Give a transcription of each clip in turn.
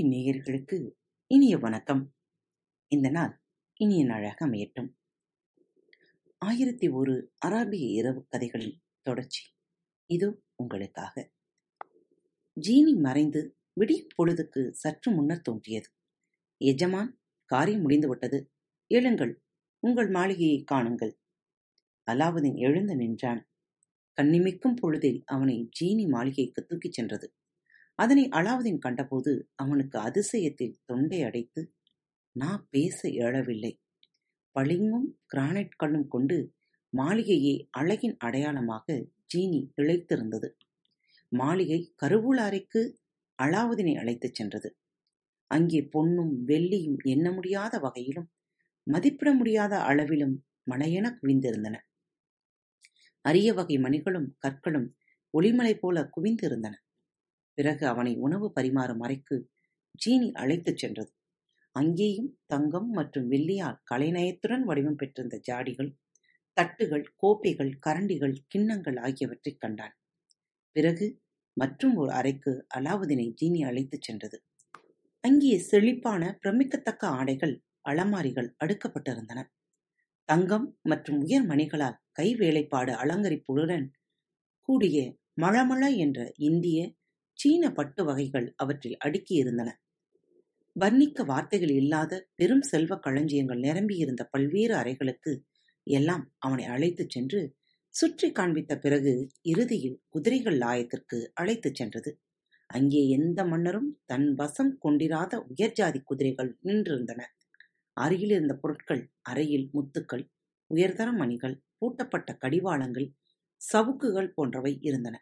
அன்பின் நேயர்களுக்கு இனிய வணக்கம். இந்த நாள் இனிய நாளாக அமையட்டும். ஆயிரத்தி ஒரு அராபிய இரவு கதைகளின் தொடர்ச்சி. இது உங்களுக்காக. ஜீனி மறைந்து விடிய பொழுதுக்கு சற்று முன்னர் தோன்றியது. எஜமான் காரியம் முடிந்துவிட்டது. எழுங்கள் உங்கள் மாளிகையை காணுங்கள். அலாவுதீன் எழுந்து நின்றான். கண்ணிமிக்கும் பொழுதில் அவனை ஜீனி மாளிகைக்கு தூக்கிச் சென்றது. அதனை அலாவுதீன் கண்டபோது அவனுக்கு அதிசயத்தில் தொண்டை அடைத்து நான் பேச இயலவில்லை பளிங்கும் கிரானைட் கல்லும் கொண்டு மாளிகையை அழகின் அடையாளமாக ஜீனி இழைத்திருந்தது. மாளிகை கருவூல அறைக்கு அலாவுதீனை அழைத்துச் சென்றது. அங்கே பொன்னும் வெள்ளியும் எண்ண முடியாத வகையிலும் மதிப்பிட முடியாத அளவிலும் மலையென குவிந்திருந்தன. அரிய வகை மணிகளும் கற்களும் ஒளிமலை போல குவிந்திருந்தன. பிறகு அவனை உணவு பரிமாறும் அறைக்கு ஜீனி அழைத்துச் சென்றது. அங்கேயும் தங்கம் மற்றும் வெள்ளியால் கலைநயத்துடன் வடிவம் பெற்றிருந்த ஜாடிகள் தட்டுகள் கோப்பைகள் கரண்டிகள் கிண்ணங்கள் ஆகியவற்றைக் கண்டான். பிறகு மற்றும் ஒரு அறைக்கு அலாவுதீனை ஜீனி அழைத்துச் சென்றது. அங்கே செழிப்பான பிரமிக்கத்தக்க ஆடைகள் அலமாரிகள் அடுக்கப்பட்டிருந்தன. தங்கம் மற்றும் உயர் மணிகளால் கைவேலைப்பாடு அலங்கரிப்புடன் கூடிய மழமழ என்ற இந்திய சீன பட்டு வகைகள் அவற்றில் அடுக்கியிருந்தன. வர்ணிக்க வார்த்தைகள் இல்லாத பெரும் செல்வ களஞ்சியங்கள் நிரம்பியிருந்த பல்வேறு அறைகளுக்கு எல்லாம் அவனை அழைத்துச் சென்று சுற்றி காண்பித்த பிறகு இறுதியில் குதிரைகள் லாயத்திற்கு அழைத்துச் சென்றது. அங்கே எந்த மன்னரும் தன் வசம் கொண்டிராத உயர்ஜாதி குதிரைகள் நின்றிருந்தன. அருகில் இருந்த பொருட்கள் அறையில் முத்துக்கள் உயர்தர மணிகள் பூட்டப்பட்ட கடிவாளங்கள் சவுக்குகள் போன்றவை இருந்தன.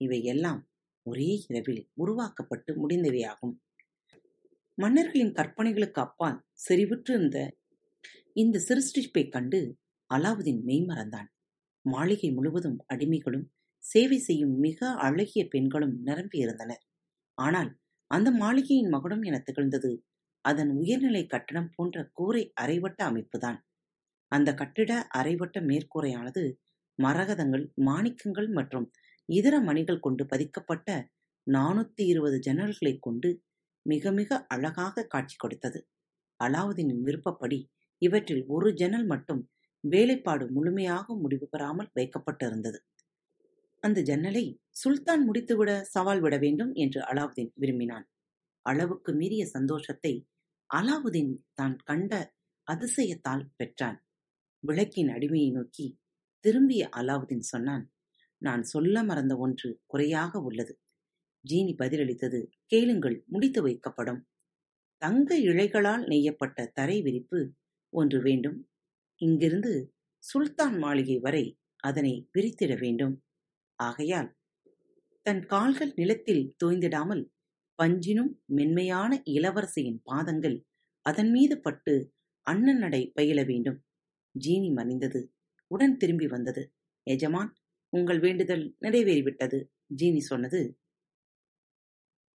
இவை எல்லாம் ஒரே இரவில் உருவாக்கப்பட்டு முடிந்தவையாகும் மன்னர்களின் கற்பனைகளுக்கு அப்பால் செறிவுற்றிருந்த இந்த சிருஷ்டிப்பை கண்டு அலாவுதீன் மெய்மறந்தான் மாளிகை முழுவதும் அடிமைகளும் சேவை செய்யும் மிக அழகிய பெண்களும் நிரம்பியிருந்தனர் ஆனால் அந்த மாளிகையின் மகுடம் என திகழ்ந்தது அதன் உயர்நிலை கட்டடம் போன்ற கூரை அரைவட்ட அமைப்புதான். அந்த கட்டிட அரைவட்ட மேற்கூரையானது மரகதங்கள் மாணிக்கங்கள் மற்றும் இதர மணிகள் கொண்டு பதிக்கப்பட்ட நானூத்தி இருபது ஜன்னல்களைக் கொண்டு மிக மிக அழகாக காட்சி கொடுத்தது. அலாவுதீனின் விருப்பப்படி இவற்றில் ஒரு ஜன்னல் மட்டும் வேலைப்பாடு முழுமையாக முடிவு பெறாமல் வைக்கப்பட்டிருந்தது. அந்த ஜன்னலை சுல்தான் முடித்துவிட சவால் விட வேண்டும் என்று அலாவுதீன் விரும்பினான். அளவுக்கு மீறிய சந்தோஷத்தை அலாவுதீன் தான் கண்ட அதிசயத்தால் பெற்றான். விளக்கின் அடிமையை நோக்கி திரும்பிய அலாவுதீன் சொன்னான் நான் சொல்ல மறந்த ஒன்று குறையாக உள்ளது. ஜீனி பதிலளித்தது கேளுங்கள் முடித்து வைக்கப்படும். தங்க இழைகளால் நெய்யப்பட்ட தரை விரிப்பு ஒன்று வேண்டும். இங்கிருந்து சுல்தான் மாளிகை வரை அதனை விரித்திட வேண்டும். ஆகையால் தன் கால்கள் நிலத்தில் தோய்ந்திடாமல் பஞ்சினும் மென்மையான இளவரசியின் பாதங்கள் அதன் மீது பட்டு அண்ணன் நடை பயில வேண்டும். ஜீனி மறைந்தது உடன் திரும்பி வந்தது. எஜமான் உங்கள் வேண்டுதல் நிறைவேறிவிட்டது. ஜீனி சொன்னது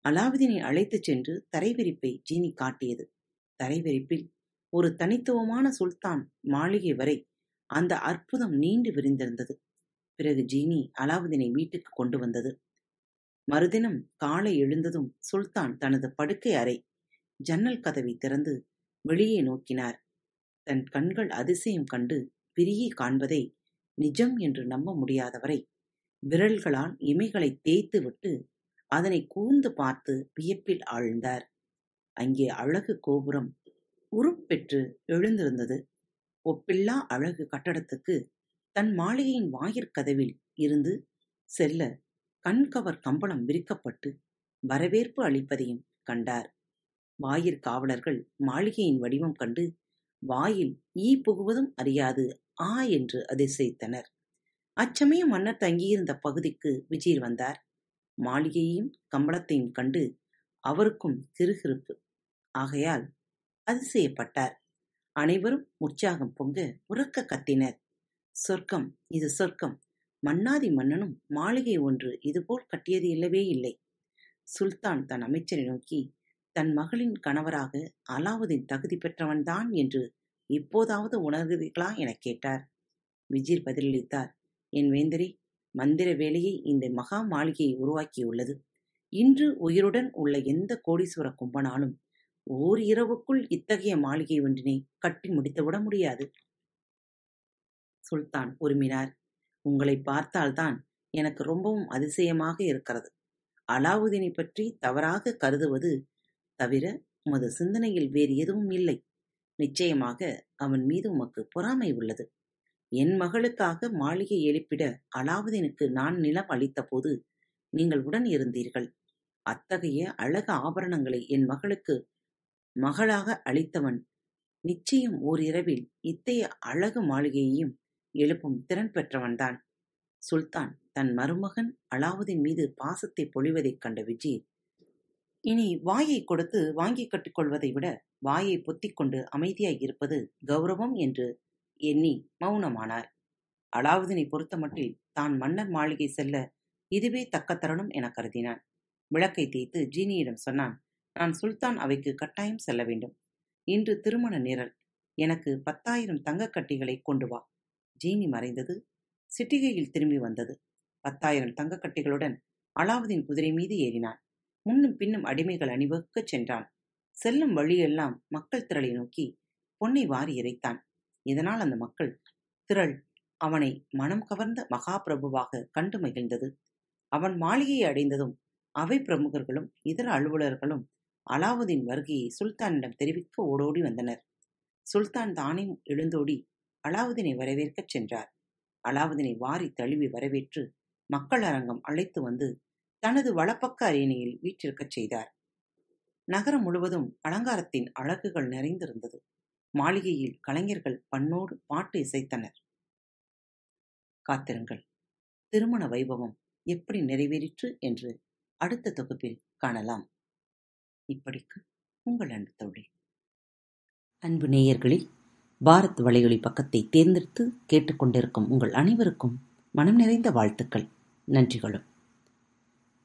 அலாவுதீனை அழைத்துச் சென்று தரைவிரிப்பை ஜீனி காட்டியது. தரைவிரிப்பில் ஒரு தனித்துவமான சுல்தான் மாளிகை வரை அந்த அற்புதம் நீண்டு விரிந்திருந்தது. பிறகு ஜீனி அலாவுதீனை வீட்டுக்கு கொண்டு வந்தது. மறுதினம் காலை எழுந்ததும் சுல்தான் தனது படுக்கை அறை ஜன்னல் கதவை திறந்து வெளியே நோக்கினார். தன் கண்கள் அதிசயம் கண்டு பிரியை காண்பதை நிஜம் என்று நம்ப முடியாதவரை விரல்களால் இமைகளை தேய்த்து விட்டு அதனை கூர்ந்து பார்த்து வியப்பில் ஆழ்ந்தார். அங்கே அழகு கோபுரம் உருப்பெற்று எழுந்திருந்தது. ஒப்பில்லா அழகு கட்டடத்துக்கு தன் மாளிகையின் வாயிற்கதவில் இருந்து செல்ல கண்கவர் கம்பளம் விரிக்கப்பட்டு வரவேற்பு அளிப்பதையும் கண்டார். வாயிற் காவலர்கள் மாளிகையின் வடிவம் கண்டு வாயில் ஈ புகுவதும் அறியாது. ஆ என்று அதிசயித்தனர். அச்சமயம் மன்னர் தங்கியிருந்த பகுதிக்கு விஜயர் வந்தார். மாளிகையையும் கம்பளத்தையும் கண்டு அவருக்கும் கிருகிருப்பு ஆகையால் அதிசயப்பட்டார். அனைவரும் உற்சாகம் பொங்க உறக்க கத்தினர். சொர்க்கம் இது சொர்க்கம். மன்னாதி மன்னனும் மாளிகை ஒன்று இதுபோல் கட்டியது இல்லவே இல்லை. சுல்தான் தன் அமைச்சரை நோக்கி தன் மகளின் கணவராக அலாவுதீன் தகுதி பெற்றவன்தான் என்று இப்போதாவது உணர்கிறீர்களா எனக் கேட்டார் விஜிர் பதிலளித்தார் என் வேந்தரி மந்திர வேலையை இந்த மகா மாளிகையை உருவாக்கியுள்ளது இன்று உயிருடன் உள்ள எந்த கோடீஸ்வர கும்பனாலும் ஓர் இரவுக்குள் இத்தகைய மாளிகை ஒன்றினை கட்டி முடித்துவிட முடியாது. சுல்தான் உருமினார். உங்களைப் பார்த்தால்தான் எனக்கு ரொம்பவும் அதிசயமாக இருக்கிறது. அலாவுதீனை பற்றி தவறாக கருதுவது தவிர உமது சிந்தனையில் வேறு எதுவும் இல்லை. நிச்சயமாக அவன் மீது உமக்கு பொறாமை உள்ளது. என் மகளுக்காக மாளிகை எழுப்பிட அலாவுதீனுக்கு நான் நிலம் அளித்தபோது நீங்கள் உடன் இருந்தீர்கள். அத்தகைய அழகு ஆபரணங்களை என் மகளுக்கு மகளாக அளித்தவன் நிச்சயம் ஓரிரவில் இத்தகைய அழகு மாளிகையையும் எழுப்பும் திறன் பெற்றவன்தான். சுல்தான் தன் மருமகன் அலாவுதீன் மீது பாசத்தை பொழிவதைக் கண்ட விஜீர், இனி வாயைக் கொடுத்து வாங்கிக் கட்டிக்கொள்வதை விட வாயை பொத்திக் கொண்டு அமைதியாய் இருப்பது கௌரவம் என்று எண்ணி மௌனமானார். அலாவுதீனைப் பொறுத்தமட்டில் தான் மன்னர் மாளிகை செல்ல இதுவே தக்க தருணம் எனக் கருதினான். விளக்கைத் தேய்த்து ஜீனியிடம் சொன்னான் நான் சுல்தான் அவைக்குக் கட்டாயம் செல்ல வேண்டும். இன்று திருமண நிரல். எனக்கு பத்தாயிரம் தங்கக் கட்டிகளைக் கொண்டு வா. ஜீனி மறைந்தது. சிட்டிகையில் திரும்பி வந்தது. பத்தாயிரம் தங்கக் கட்டிகளுடன் அலாவுதீன் குதிரை மீது ஏறினான். முன்னும் பின்னும் அடிமைகள் அணிவகுக்கச் சென்றான். செல்லும் வழியெல்லாம் மக்கள் திரளை நோக்கி பொன்னை வாரி இறைத்தான். இதனால் அந்த மக்கள் திரள் அவனை மனம் கவர்ந்த மகாபிரபுவாக கண்டு மகிழ்ந்தது. அவன் மாளிகையை அடைந்ததும் அவை பிரமுகர்களும் இதர அலுவலர்களும் அலாவுதீன் வருகையை சுல்தானிடம் தெரிவிக்க ஓடோடி வந்தனர். சுல்தான் தானே எழுந்தோடி அலாவுதீனை வரவேற்கச் சென்றார். அலாவுதீனை வாரி தழுவி வரவேற்று மக்கள் அரங்கம் அழைத்து வந்து தனது வலப்பக்க அரியணையில் வீற்றிருக்கச் செய்தார். நகரம் முழுவதும் அலங்காரத்தின் அழகுகள் நிறைந்திருந்தது. மாளிகையில் கலைஞர்கள் பண்ணோடு பாட்டு இசைத்தனர். காத்திருங்கள். திருமண வைபவம் எப்படி நிறைவேறிற்று என்று அடுத்த தொகுப்பில் காணலாம். இப்படிக்கு உங்கள் அன்பு தோழி. அன்பு நேயர்களில் பாரத் வலையொலி பக்கத்தை தேர்ந்தெடுத்து கேட்டுக்கொண்டிருக்கும் உங்கள் அனைவருக்கும் மனம் நிறைந்த வாழ்த்துக்கள், நன்றிகளும்.